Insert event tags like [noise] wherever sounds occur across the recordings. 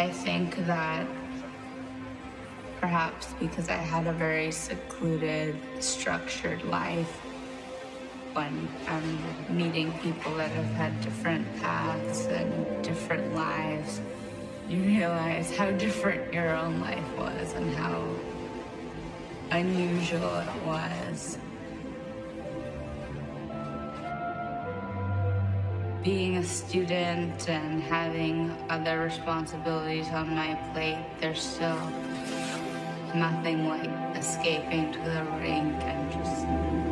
I think that perhaps because I had a very secluded, structured life, when I'm meeting people that have had different paths and different lives, you realize how different your own life was and how unusual it was. Being a student and having other responsibilities on my plate, there's still nothing like escaping to the rink and just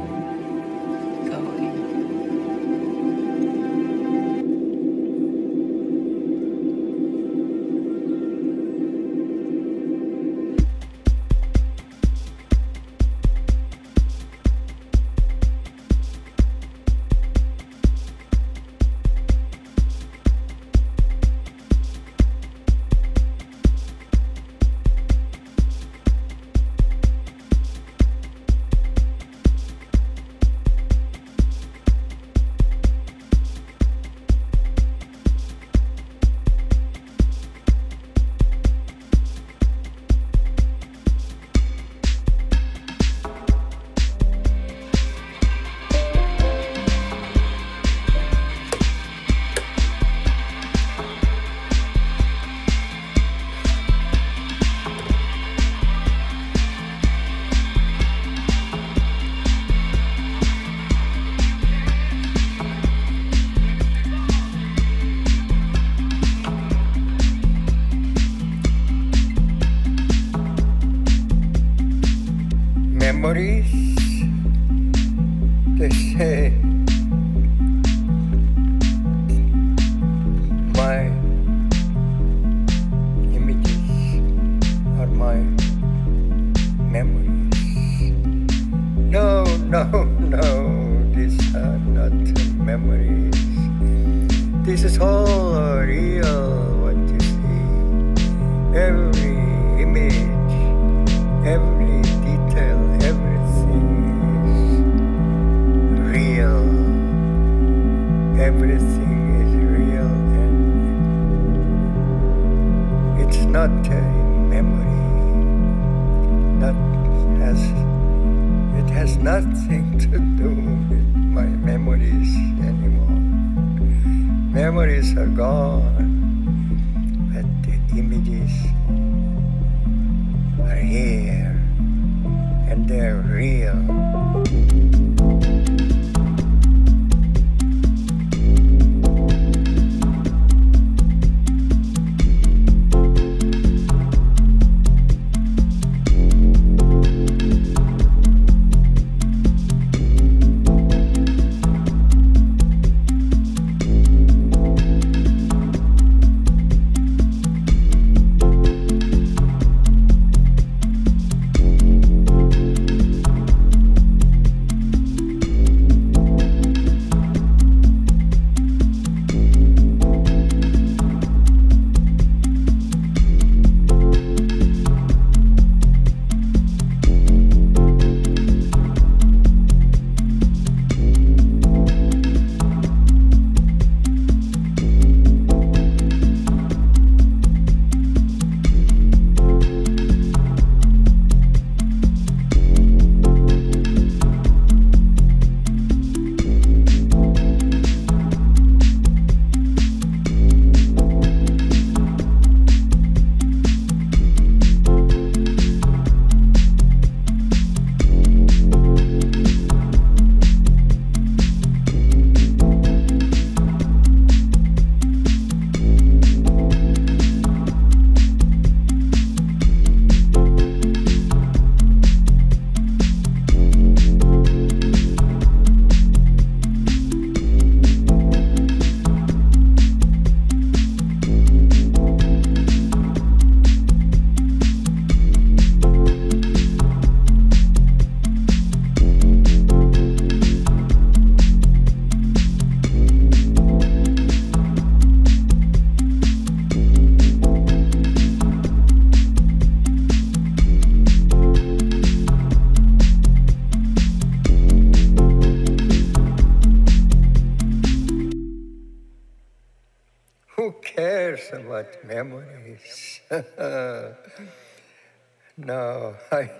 no, [laughs] I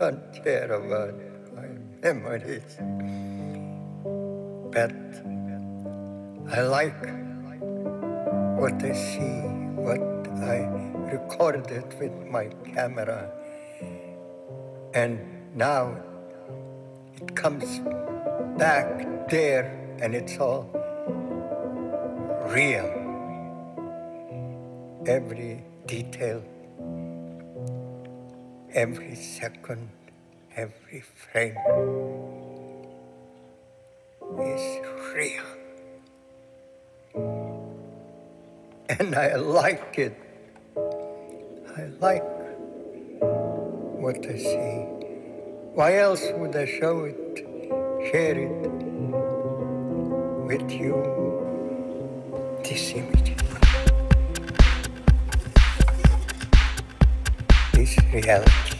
don't care about my memories. But I like what I see, what I recorded with my camera. And now it comes back there and it's all real. Every detail, every second, every frame is real. And I like it. I like what I see. Why else would I show it, share it with you, this image? This reality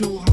too high.